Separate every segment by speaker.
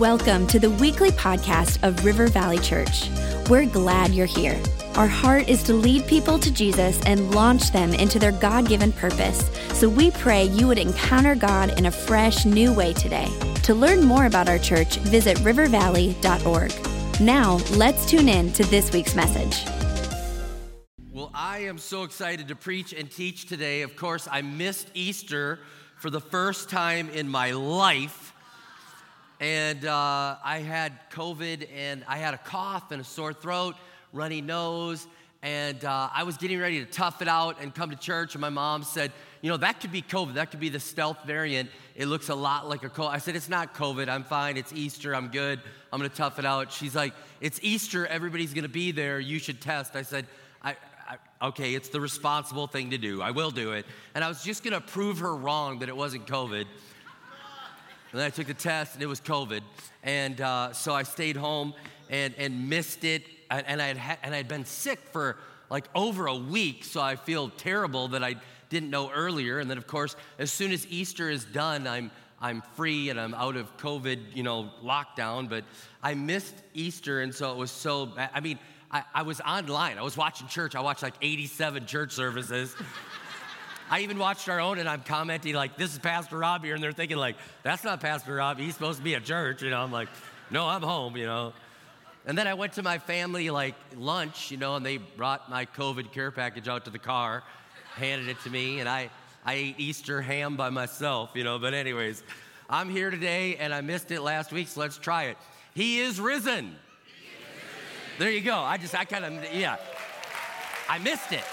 Speaker 1: Welcome to the weekly podcast of River Valley Church. We're glad you're here. Our heart is to lead people to Jesus and launch them into their God given purpose. So we pray you would encounter God in a fresh, new way today. To learn more about our church, visit rivervalley.org. Now, let's tune in to this week's message.
Speaker 2: Well, I am so excited to preach and teach today. Of course, I missed Easter for the first time in my life and uh, I had COVID and I had a cough and a sore throat, runny nose, and uh, I was getting ready to tough it out and come to church. And my mom said, You know, that could be COVID. That could be the stealth variant. It looks a lot like a cold. I said, It's not COVID. I'm fine. It's Easter. I'm good. I'm going to tough it out. She's like, It's Easter. Everybody's going to be there. You should test. I said, I, I, okay, it's the responsible thing to do. I will do it. And I was just going to prove her wrong that it wasn't COVID. And then I took the test and it was COVID. And uh, so I stayed home and, and missed it. And I, had and I had been sick for like over a week. So I feel terrible that I didn't know earlier. And then, of course, as soon as Easter is done, I'm, I'm free and I'm out of COVID, you know, lockdown. But I missed Easter. And so it was so, I mean, I, I was online. I was watching church. I watched like 87 church services. I even watched our own and I'm commenting like, this is Pastor Rob here. And they're thinking like, that's not Pastor Rob. He's supposed to be at church. You know, I'm like, no, I'm home, you know. And then I went to my family like lunch, you know, and they brought my COVID care package out to the car, handed it to me, and I, I ate Easter ham by myself, you know. But anyways, I'm here today and I missed it last week, so let's try it. He is risen. There you go. I just, I kind of, yeah. I missed it.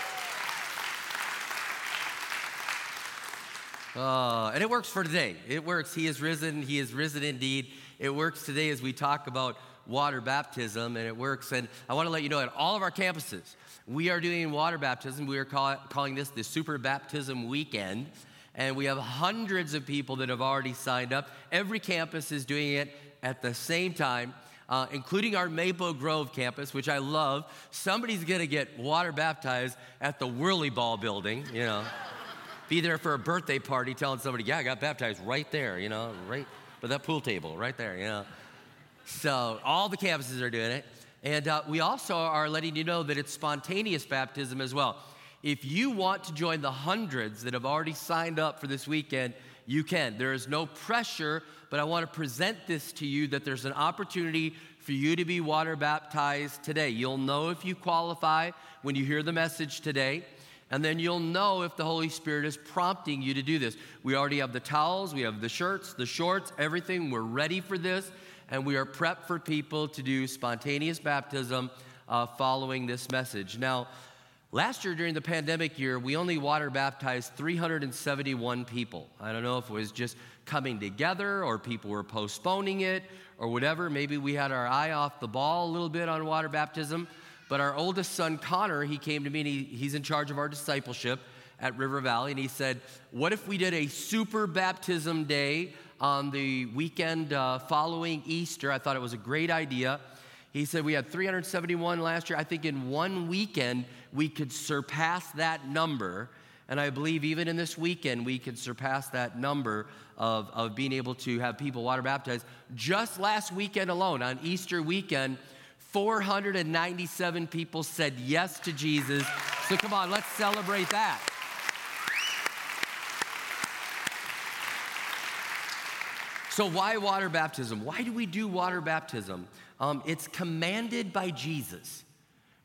Speaker 2: Uh, and it works for today. It works. He is risen. He is risen indeed. It works today as we talk about water baptism, and it works. And I want to let you know at all of our campuses, we are doing water baptism. We are call, calling this the Super Baptism Weekend. And we have hundreds of people that have already signed up. Every campus is doing it at the same time. Uh, including our Maple Grove campus, which I love. Somebody's gonna get water baptized at the Whirly Ball building, you know be there for a birthday party telling somebody, yeah, I got baptized right there, you know, right by that pool table, right there, you know. So all the campuses are doing it. And uh, we also are letting you know that it's spontaneous baptism as well. If you want to join the hundreds that have already signed up for this weekend, you can. There is no pressure, but I want to present this to you that there's an opportunity for you to be water baptized today. You'll know if you qualify when you hear the message today and then you'll know if the Holy Spirit is prompting you to do this. We already have the towels, we have the shirts, the shorts, everything. We're ready for this, and we are prepped for people to do spontaneous baptism uh, following this message. Now, last year during the pandemic year, we only water baptized 371 people. I don't know if it was just coming together or people were postponing it or whatever. Maybe we had our eye off the ball a little bit on water baptism. But our oldest son, Connor, he came to me and he, he's in charge of our discipleship at River Valley. And he said, What if we did a super baptism day on the weekend uh, following Easter? I thought it was a great idea. He said, We had 371 last year. I think in one weekend we could surpass that number. And I believe even in this weekend, we could surpass that number of, of being able to have people water baptized. Just last weekend alone, on Easter weekend, 497 people said yes to Jesus. So come on, let's celebrate that. So, why water baptism? Why do we do water baptism? Um, it's commanded by Jesus.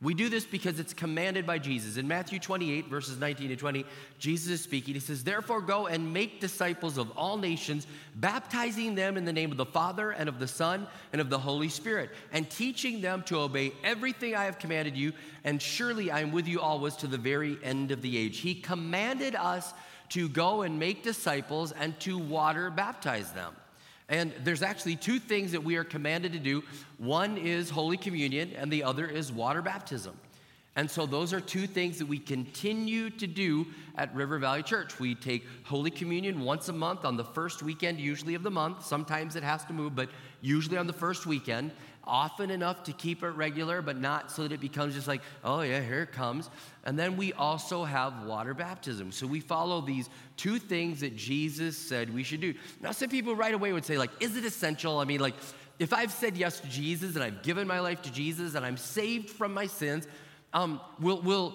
Speaker 2: We do this because it's commanded by Jesus. In Matthew 28, verses 19 to 20, Jesus is speaking. He says, Therefore, go and make disciples of all nations, baptizing them in the name of the Father and of the Son and of the Holy Spirit, and teaching them to obey everything I have commanded you. And surely I am with you always to the very end of the age. He commanded us to go and make disciples and to water baptize them. And there's actually two things that we are commanded to do one is Holy Communion, and the other is water baptism. And so, those are two things that we continue to do at River Valley Church. We take Holy Communion once a month on the first weekend, usually of the month. Sometimes it has to move, but usually on the first weekend. Often enough to keep it regular, but not so that it becomes just like, oh, yeah, here it comes. And then we also have water baptism. So we follow these two things that Jesus said we should do. Now, some people right away would say, like, is it essential? I mean, like, if I've said yes to Jesus and I've given my life to Jesus and I'm saved from my sins, um, will, will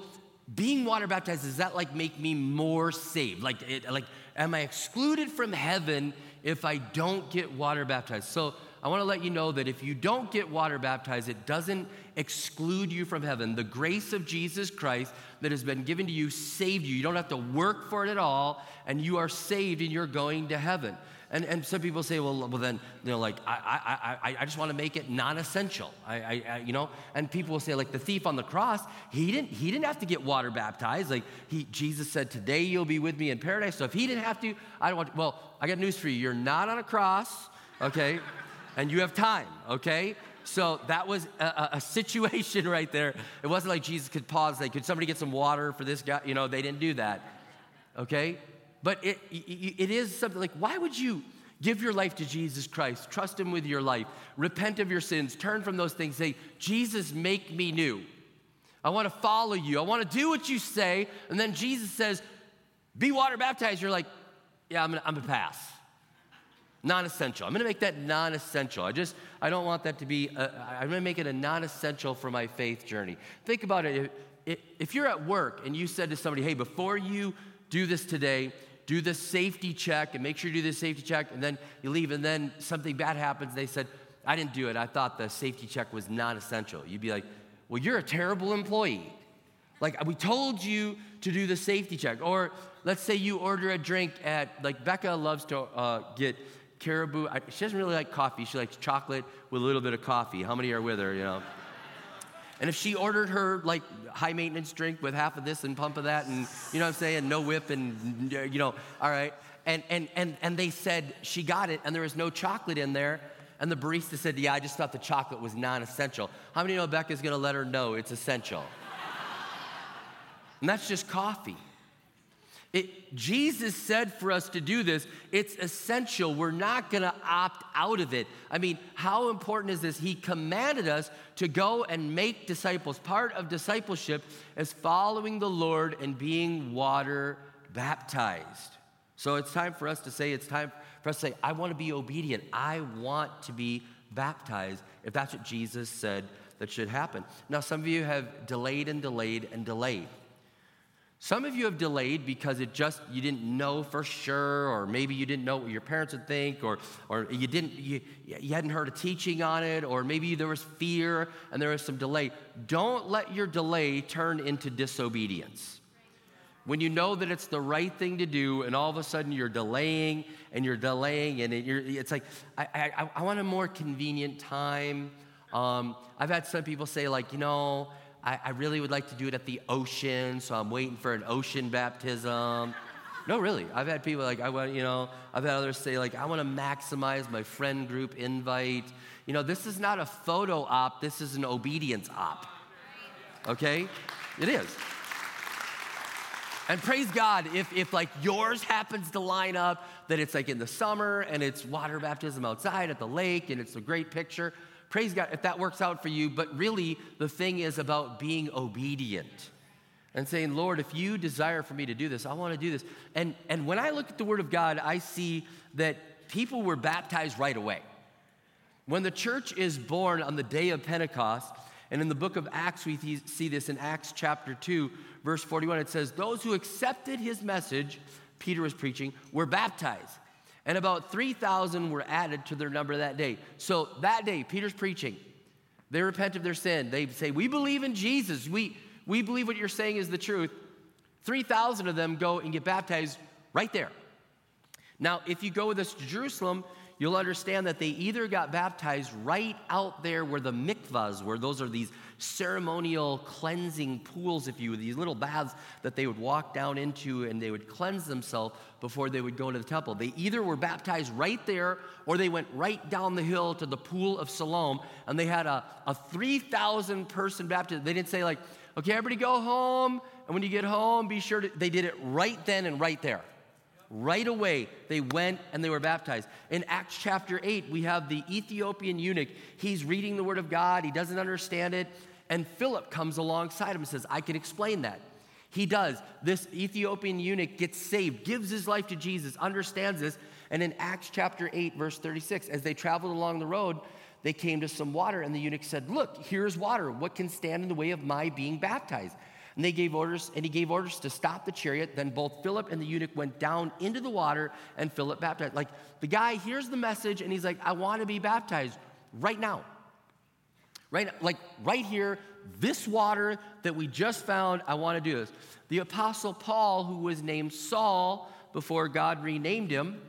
Speaker 2: being water baptized, does that like make me more saved? Like, it, like, am I excluded from heaven if I don't get water baptized? So I want to let you know that if you don't get water baptized, it doesn't exclude you from heaven. The grace of Jesus Christ that has been given to you saved you. You don't have to work for it at all, and you are saved and you're going to heaven. And, and some people say, well, well then, you know, like, I, I, I, I just want to make it non-essential. I, I, I, you know, and people will say, like, the thief on the cross, he didn't, he didn't have to get water baptized. Like, he, Jesus said, today you'll be with me in paradise. So if he didn't have to, I don't want to. Well, I got news for you. You're not on a cross, okay? And you have time, okay? So that was a, a, situation right there. It wasn't like Jesus could pause, like, could somebody get some water for this guy? You know, they didn't do that, okay? But it, it is something like, why would you give your life to Jesus Christ? Trust Him with your life. Repent of your sins. Turn from those things. Say, Jesus, make me new. I want to follow you. I want to do what you say. And then Jesus says, be water baptized. You're like, yeah, I'm going to pass. Non essential. I'm going to make that non essential. I just, I don't want that to be, a, I'm going to make it a non essential for my faith journey. Think about it. If, you're at work and you said to somebody, hey, before you do this today, do the safety check and make sure you do the safety check, and then you leave, and then something bad happens. They said, I didn't do it. I thought the safety check was non essential. You'd be like, Well, you're a terrible employee. Like, we told you to do the safety check. Or let's say you order a drink at, like, Becca loves to uh, get Caribou. I, she doesn't really like coffee. She likes chocolate with a little bit of coffee. How many are with her, you know? And if she ordered her like high maintenance drink with half of this and pump of that, and you know what I'm saying, no whip and you know, all right. And and and and they said she got it, and there was no chocolate in there. And the barista said, "Yeah, I just thought the chocolate was non-essential." How many know Becca's to let her know it's essential? and that's just coffee. It, Jesus said for us to do this. It's essential. We're not going to opt out of it. I mean, how important is this? He commanded us to go and make disciples. Part of discipleship is following the Lord and being water baptized. So it's time for us to say, it's time for us to say, I want to be obedient. I want to be baptized, if that's what Jesus said that should happen. Now, some of you have delayed and delayed and delayed. Some of you have delayed because it just you didn't know for sure, or maybe you didn't know what your parents would think, or or you didn't you, you hadn't heard a teaching on it, or maybe there was fear and there was some delay. Don't let your delay turn into disobedience. When you know that it's the right thing to do, and all of a sudden you're delaying and you're delaying, and it, it's like I, I, I want a more convenient time. Um, I've had some people say like, you know I, I really would like to do it at the ocean, so I'm waiting for an ocean baptism. No, really. I've had people like, I want, you know, I've had others say, like, I want to maximize my friend group invite. You know, this is not a photo op, this is an obedience op. Okay? It is. And praise God, if, if like yours happens to line up, that it's like in the summer and it's water baptism outside at the lake and it's a great picture. Praise God if that works out for you, but really the thing is about being obedient and saying, Lord, if you desire for me to do this, I want to do this. And, and when I look at the Word of God, I see that people were baptized right away. When the church is born on the day of Pentecost, and in the book of Acts, we see this in Acts chapter 2, verse 41, it says, Those who accepted his message, Peter was preaching, were baptized. And about 3,000 were added to their number that day. So that day, Peter's preaching. They repent of their sin. They say, We believe in Jesus. We, we believe what you're saying is the truth. 3,000 of them go and get baptized right there. Now, if you go with us to Jerusalem, you'll understand that they either got baptized right out there where the mikvahs were. Those are these ceremonial cleansing pools, if you these little baths that they would walk down into and they would cleanse themselves before they would go into the temple. They either were baptized right there or they went right down the hill to the pool of Siloam and they had a, a 3,000 person baptism. They didn't say, like, okay, everybody go home. And when you get home, be sure to, they did it right then and right there. Right away, they went and they were baptized. In Acts chapter 8, we have the Ethiopian eunuch. He's reading the word of God, he doesn't understand it. And Philip comes alongside him and says, I can explain that. He does. This Ethiopian eunuch gets saved, gives his life to Jesus, understands this. And in Acts chapter 8, verse 36, as they traveled along the road, they came to some water, and the eunuch said, Look, here's water. What can stand in the way of my being baptized? And they gave orders, and he gave orders to stop the chariot. Then both Philip and the eunuch went down into the water, and Philip baptized. Like the guy hears the message, and he's like, I want to be baptized right now. Right, like right here, this water that we just found, I want to do this. The Apostle Paul, who was named Saul before God renamed him,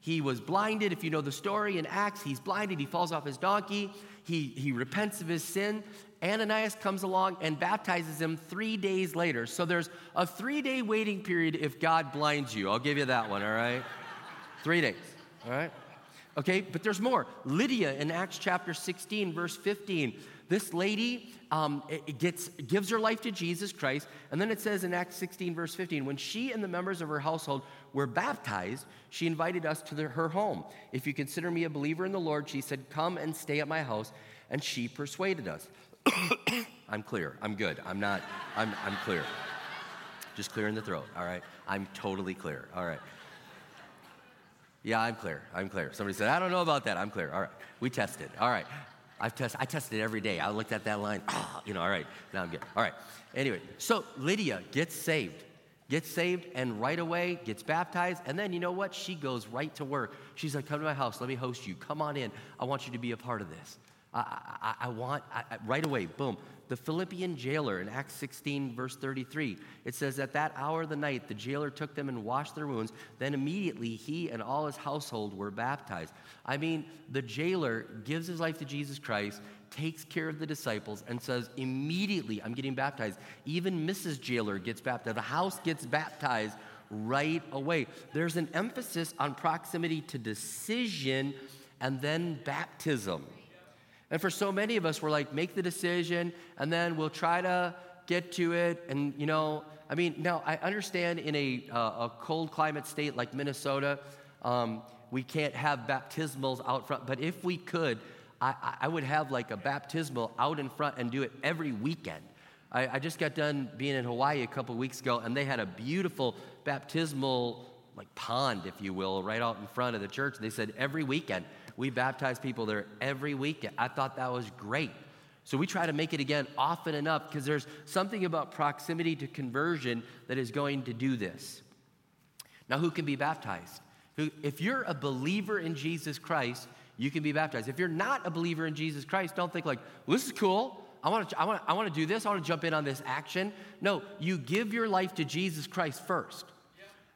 Speaker 2: he was blinded. If you know the story in Acts, he's blinded. He falls off his donkey. He, he repents of his sin. Ananias comes along and baptizes him three days later. So there's a three day waiting period if God blinds you. I'll give you that one, all right? three days, all right? Okay, but there's more. Lydia in Acts chapter 16, verse 15 this lady um, gets, gives her life to Jesus Christ. And then it says in Acts 16, verse 15, when she and the members of her household were baptized, she invited us to the, her home. If you consider me a believer in the Lord, she said, Come and stay at my house. And she persuaded us. I'm clear. I'm good. I'm not, I'm, I'm clear. Just clearing the throat, all right? I'm totally clear, all right. Yeah, I'm clear. I'm clear. Somebody said, I don't know about that. I'm clear. All right. We tested. All right. I've test, I tested every day. I looked at that line, oh, you know, all right, now I'm good. All right. Anyway, so Lydia gets saved, gets saved, and right away gets baptized. And then you know what? She goes right to work. She's like, come to my house. Let me host you. Come on in. I want you to be a part of this. I, I, I want, I, right away, boom. The Philippian jailer in Acts 16, verse 33, it says, At that hour of the night, the jailer took them and washed their wounds. Then immediately he and all his household were baptized. I mean, the jailer gives his life to Jesus Christ, takes care of the disciples, and says, Immediately, I'm getting baptized. Even Mrs. Jailer gets baptized. The house gets baptized right away. There's an emphasis on proximity to decision and then baptism. And for so many of us, we're like, make the decision, and then we'll try to get to it. And, you know, I mean, now I understand in a, uh, a cold climate state like Minnesota, um, we can't have baptismals out front. But if we could, I, I, would have like a baptismal out in front and do it every weekend. I, I just got done being in Hawaii a couple weeks ago, and they had a beautiful baptismal like pond, if you will, right out in front of the church. They said every weekend we baptize people there every week. I thought that was great. So we try to make it again often enough because there's something about proximity to conversion that is going to do this. Now, who can be baptized? If you're a believer in Jesus Christ, you can be baptized. If you're not a believer in Jesus Christ, don't think like, well, this is cool. I want to, I want, I want to do this. I want to jump in on this action. No, you give your life to Jesus Christ first.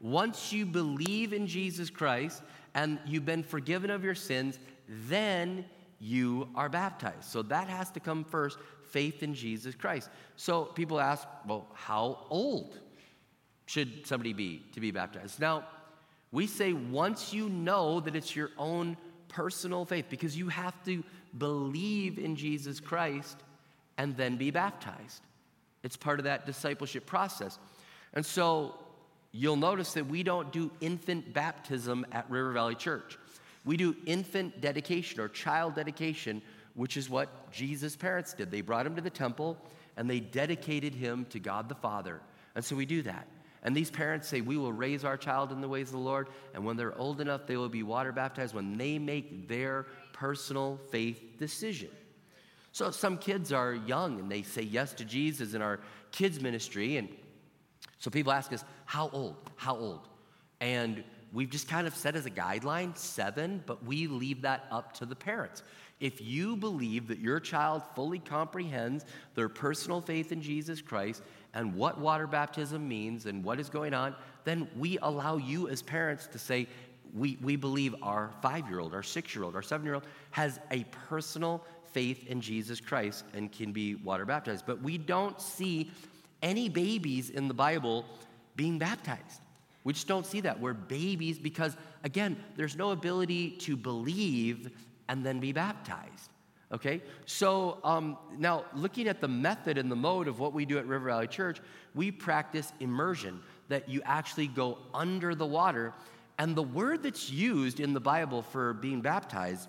Speaker 2: Once you believe in Jesus Christ, and you've been forgiven of your sins, then you are baptized. So that has to come first faith in Jesus Christ. So people ask, well, how old should somebody be to be baptized? Now, we say once you know that it's your own personal faith, because you have to believe in Jesus Christ and then be baptized. It's part of that discipleship process. And so you'll notice that we don't do infant baptism at River Valley Church. We do infant dedication or child dedication, which is what Jesus' parents did. They brought him to the temple and they dedicated him to God the Father. And so we do that. And these parents say, We will raise our child in the ways of the Lord, and when they're old enough, they will be water baptized when they make their personal faith decision. So some kids are young and they say yes to Jesus in our kids' ministry, and so people ask us, how old? How old? And we've just kind of set as a guideline seven, but we leave that up to the parents. If you believe that your child fully comprehends their personal faith in Jesus Christ and what water baptism means and what is going on, then we allow you as parents to say, we, we believe our five year old, our six year old, our seven year old has a personal faith in Jesus Christ and can be water baptized. But we don't see any babies in the Bible being baptized. We just don't see that. We're babies because, again, there's no ability to believe and then be baptized. Okay? So um, now, looking at the method and the mode of what we do at River Valley Church, we practice immersion, that you actually go under the water. And the word that's used in the Bible for being baptized,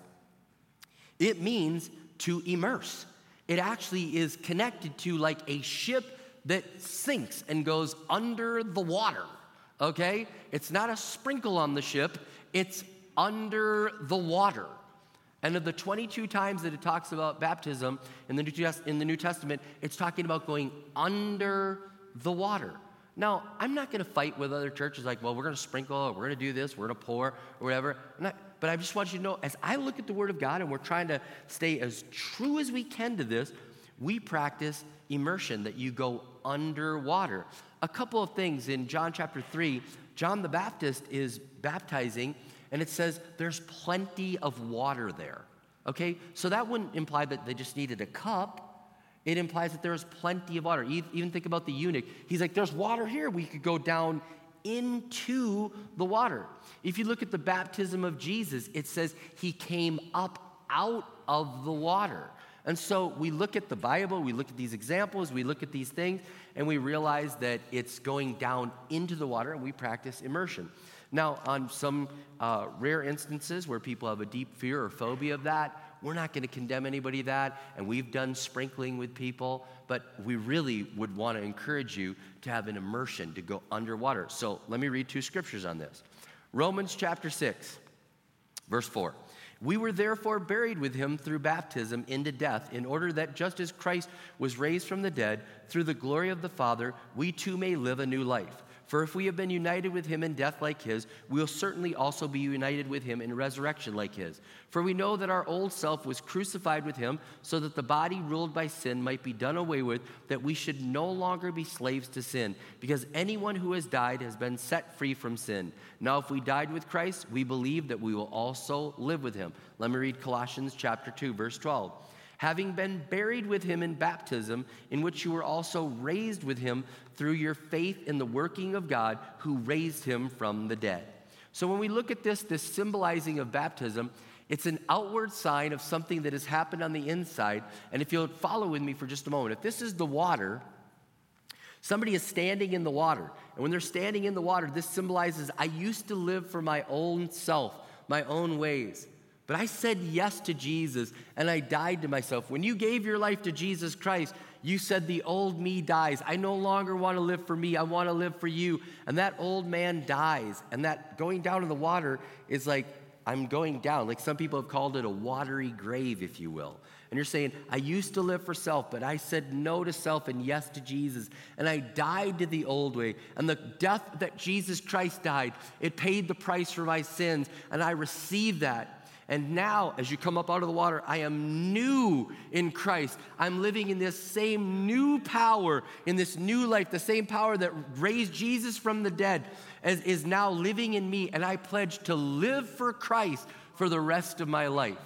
Speaker 2: it means to immerse. It actually is connected to like a ship that sinks and goes under the water. Okay? It's not a sprinkle on the ship, it's under the water. And of the 22 times that it talks about baptism in the, New in the New Testament, it's talking about going under the water. Now, I'm not going to fight with other churches like, well, we're going to sprinkle, or we're going to do this, we're going to pour, or whatever. Not, but I just want you to know, as I look at the Word of God and we're trying to stay as true as we can to this, we practice immersion, that you go underwater. A couple of things in John chapter 3, John the Baptist is baptizing and it says there's plenty of water there. Okay? So that wouldn't imply that they just needed a cup. It implies that there's plenty of water. Even think about the eunuch. He's like, there's water here. We could go down into the water. If you look at the baptism of Jesus, it says he came up out of the water. And so we look at the Bible, we look at these examples, we look at these things, and we realize that it's going down into the water, and we practice immersion. Now, on some uh, rare instances where people have a deep fear or phobia of that, we're not going to condemn anybody that, and we've done sprinkling with people, but we really would want to encourage you to have an immersion, to go underwater. So let me read two scriptures on this Romans chapter 6, verse 4. We were therefore buried with him through baptism into death, in order that just as Christ was raised from the dead through the glory of the Father, we too may live a new life. For if we have been united with him in death like his, we will certainly also be united with him in resurrection like his. For we know that our old self was crucified with him, so that the body ruled by sin might be done away with, that we should no longer be slaves to sin, because anyone who has died has been set free from sin. Now, if we died with Christ, we believe that we will also live with him. Let me read Colossians chapter 2, verse 12 having been buried with him in baptism, in which you were also raised with him through your faith in the working of God who raised him from the dead. So when we look at this, this symbolizing of baptism, it's an outward sign of something that has happened on the inside. And if you'll follow with me for just a moment, if this is the water, somebody is standing in the water. And when they're standing in the water, this symbolizes I used to live for my own self, my own ways. But I said yes to Jesus and I died to myself. When you gave your life to Jesus Christ, you said, The old me dies. I no longer want to live for me. I want to live for you. And that old man dies. And that going down in the water is like, I'm going down. Like some people have called it a watery grave, if you will. And you're saying, I used to live for self, but I said no to self and yes to Jesus. And I died to the old way. And the death that Jesus Christ died, it paid the price for my sins. And I received that. And now, as you come up out of the water, I am new in Christ. I'm living in this same new power, in this new life, the same power that raised Jesus from the dead as, is now living in me. And I pledge to live for Christ for the rest of my life.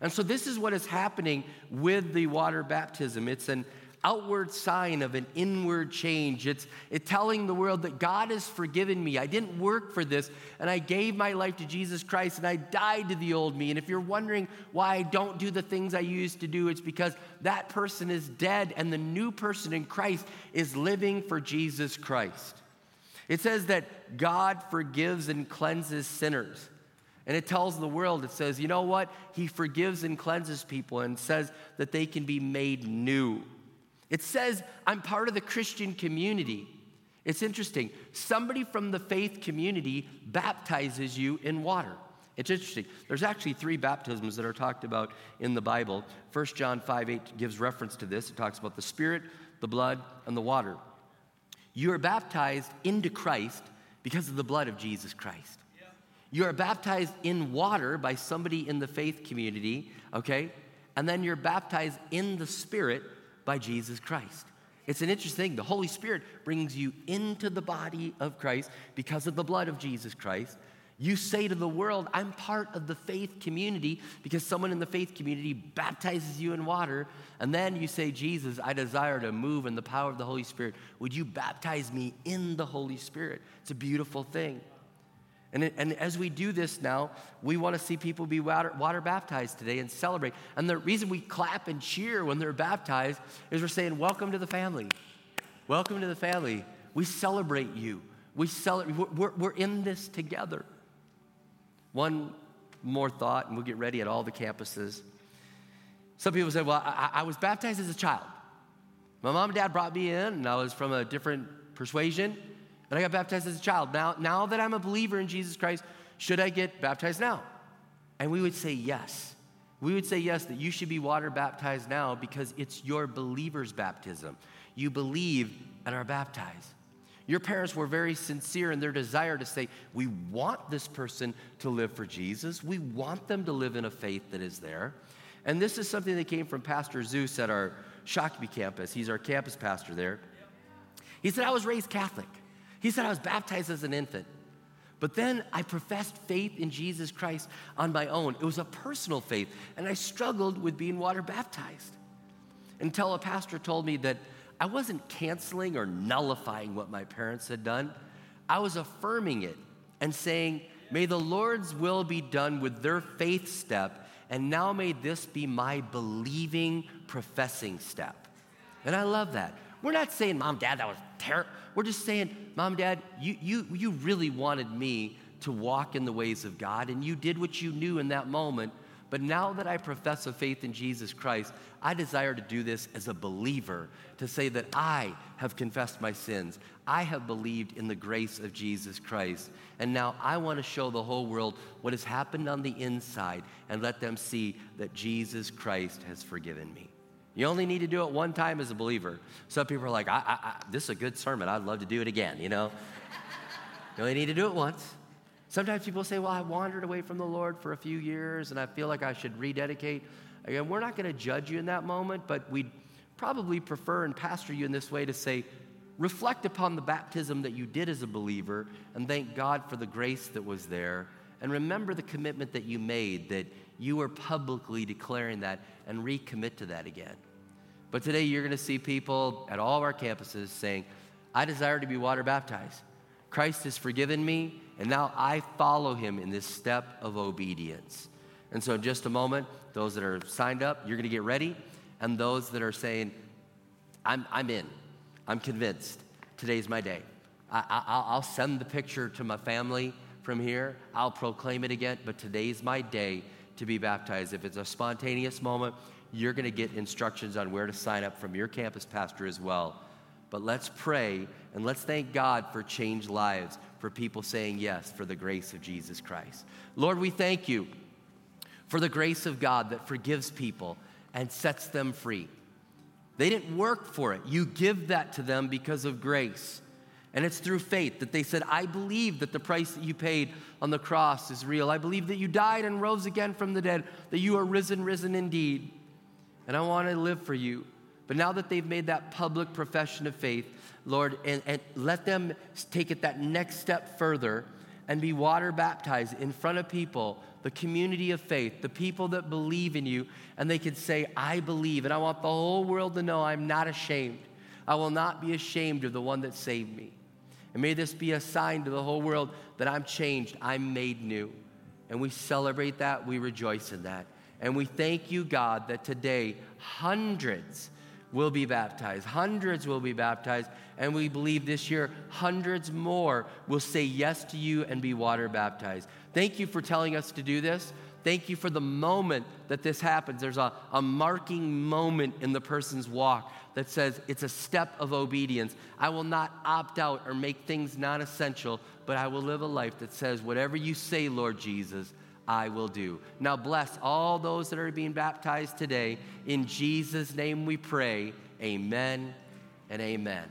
Speaker 2: And so, this is what is happening with the water baptism. It's an outward sign of an inward change. It's, it's telling the world that God has forgiven me. I didn't work for this, and I gave my life to Jesus Christ, and I died to the old me. And if you're wondering why I don't do the things I used to do, it's because that person is dead, and the new person in Christ is living for Jesus Christ. It says that God forgives and cleanses sinners. And it tells the world, it says, you know what? He forgives and cleanses people and says that they can be made new. It says, I'm part of the Christian community. It's interesting. Somebody from the faith community baptizes you in water. It's interesting. There's actually three baptisms that are talked about in the Bible. 1 John 5 8 gives reference to this. It talks about the Spirit, the blood, and the water. You are baptized into Christ because of the blood of Jesus Christ. You are baptized in water by somebody in the faith community, okay? And then you're baptized in the Spirit by Jesus Christ. It's an interesting thing. The Holy Spirit brings you into the body of Christ because of the blood of Jesus Christ. You say to the world, I'm part of the faith community because someone in the faith community baptizes you in water. And then you say, Jesus, I desire to move in the power of the Holy Spirit. Would you baptize me in the Holy Spirit? It's a beautiful thing. And, and as we do this now, we want to see people be water, water baptized today and celebrate. And the reason we clap and cheer when they're baptized is we're saying, Welcome to the family. Welcome to the family. We celebrate you. We celebrate, we're, we're in this together. One more thought, and we'll get ready at all the campuses. Some people say, Well, I, I was baptized as a child. My mom and dad brought me in, and I was from a different persuasion, and I got baptized as a child. Now, now that I'm a believer in Jesus Christ, should I get baptized now? And we would say yes. We would say yes, that you should be water baptized now because it's your believer's baptism. You believe and are baptized. Your parents were very sincere in their desire to say, We want this person to live for Jesus. We want them to live in a faith that is there. And this is something that came from Pastor Zeus at our Shakopee campus. He's our campus pastor there. He said, I was raised Catholic. He said, I was baptized as an infant. But then I professed faith in Jesus Christ on my own. It was a personal faith, and I struggled with being water baptized until a pastor told me that I wasn't canceling or nullifying what my parents had done. I was affirming it and saying, May the Lord's will be done with their faith step, and now may this be my believing, professing step. And I love that. We're not saying, Mom, Dad, that was terrible. We're just saying, Mom, Dad, you, you, you really wanted me to walk in the ways of God, and you did what you knew in that moment. But now that I profess a faith in Jesus Christ, I desire to do this as a believer, to say that I have confessed my sins. I have believed in the grace of Jesus Christ. And now I want to show the whole world what has happened on the inside and let them see that Jesus Christ has forgiven me. You only need to do it one time as a believer. Some people are like, I, I, I, this is a good sermon. I'd love to do it again, you know? you only need to do it once. Sometimes people say, Well, I wandered away from the Lord for a few years and I feel like I should rededicate. Again, we're not going to judge you in that moment, but we'd probably prefer and pastor you in this way to say, reflect upon the baptism that you did as a believer and thank God for the grace that was there. And remember the commitment that you made, that you were publicly declaring that, and recommit to that again. But today you're going to see people at all of our campuses saying, I desire to be water baptized. Christ has forgiven me, and now I follow him in this step of obedience. And so, in just a moment, those that are signed up, you're going to get ready. And those that are saying, I'm, I'm in, I'm convinced, today's my day. I, will send the picture to my family from here, I'll proclaim it again, but today's my day to be baptized. If it's a spontaneous moment, you're going to get instructions on where to sign up from your campus pastor as well. But let's pray and let's thank God for changed lives, for people saying yes for the grace of Jesus Christ. Lord, we thank you for the grace of God that forgives people and sets them free. They didn't work for it. You give that to them because of grace. And it's through faith that they said, I believe that the price that you paid on the cross is real. I believe that you died and rose again from the dead, that you are risen, risen indeed. And I want to live for you. But now that they've made that public profession of faith, Lord, and, and let them take it that next step further and be water baptized in front of people, the community of faith, the people that believe in you, and they could say, I believe. And I want the whole world to know I'm not ashamed. I will not be ashamed of the one that saved me. And may this be a sign to the whole world that I'm changed, I'm made new. And we celebrate that, we rejoice in that. And we thank you, God, that today hundreds will be baptized. Hundreds will be baptized. And we believe this year hundreds more will say yes to you and be water baptized. Thank you for telling us to do this. Thank you for the moment that this happens. There's a, a marking moment in the person's walk that says it's a step of obedience. I will not opt out or make things non essential, but I will live a life that says, whatever you say, Lord Jesus, I will do. Now, bless all those that are being baptized today. In Jesus' name we pray. Amen and amen.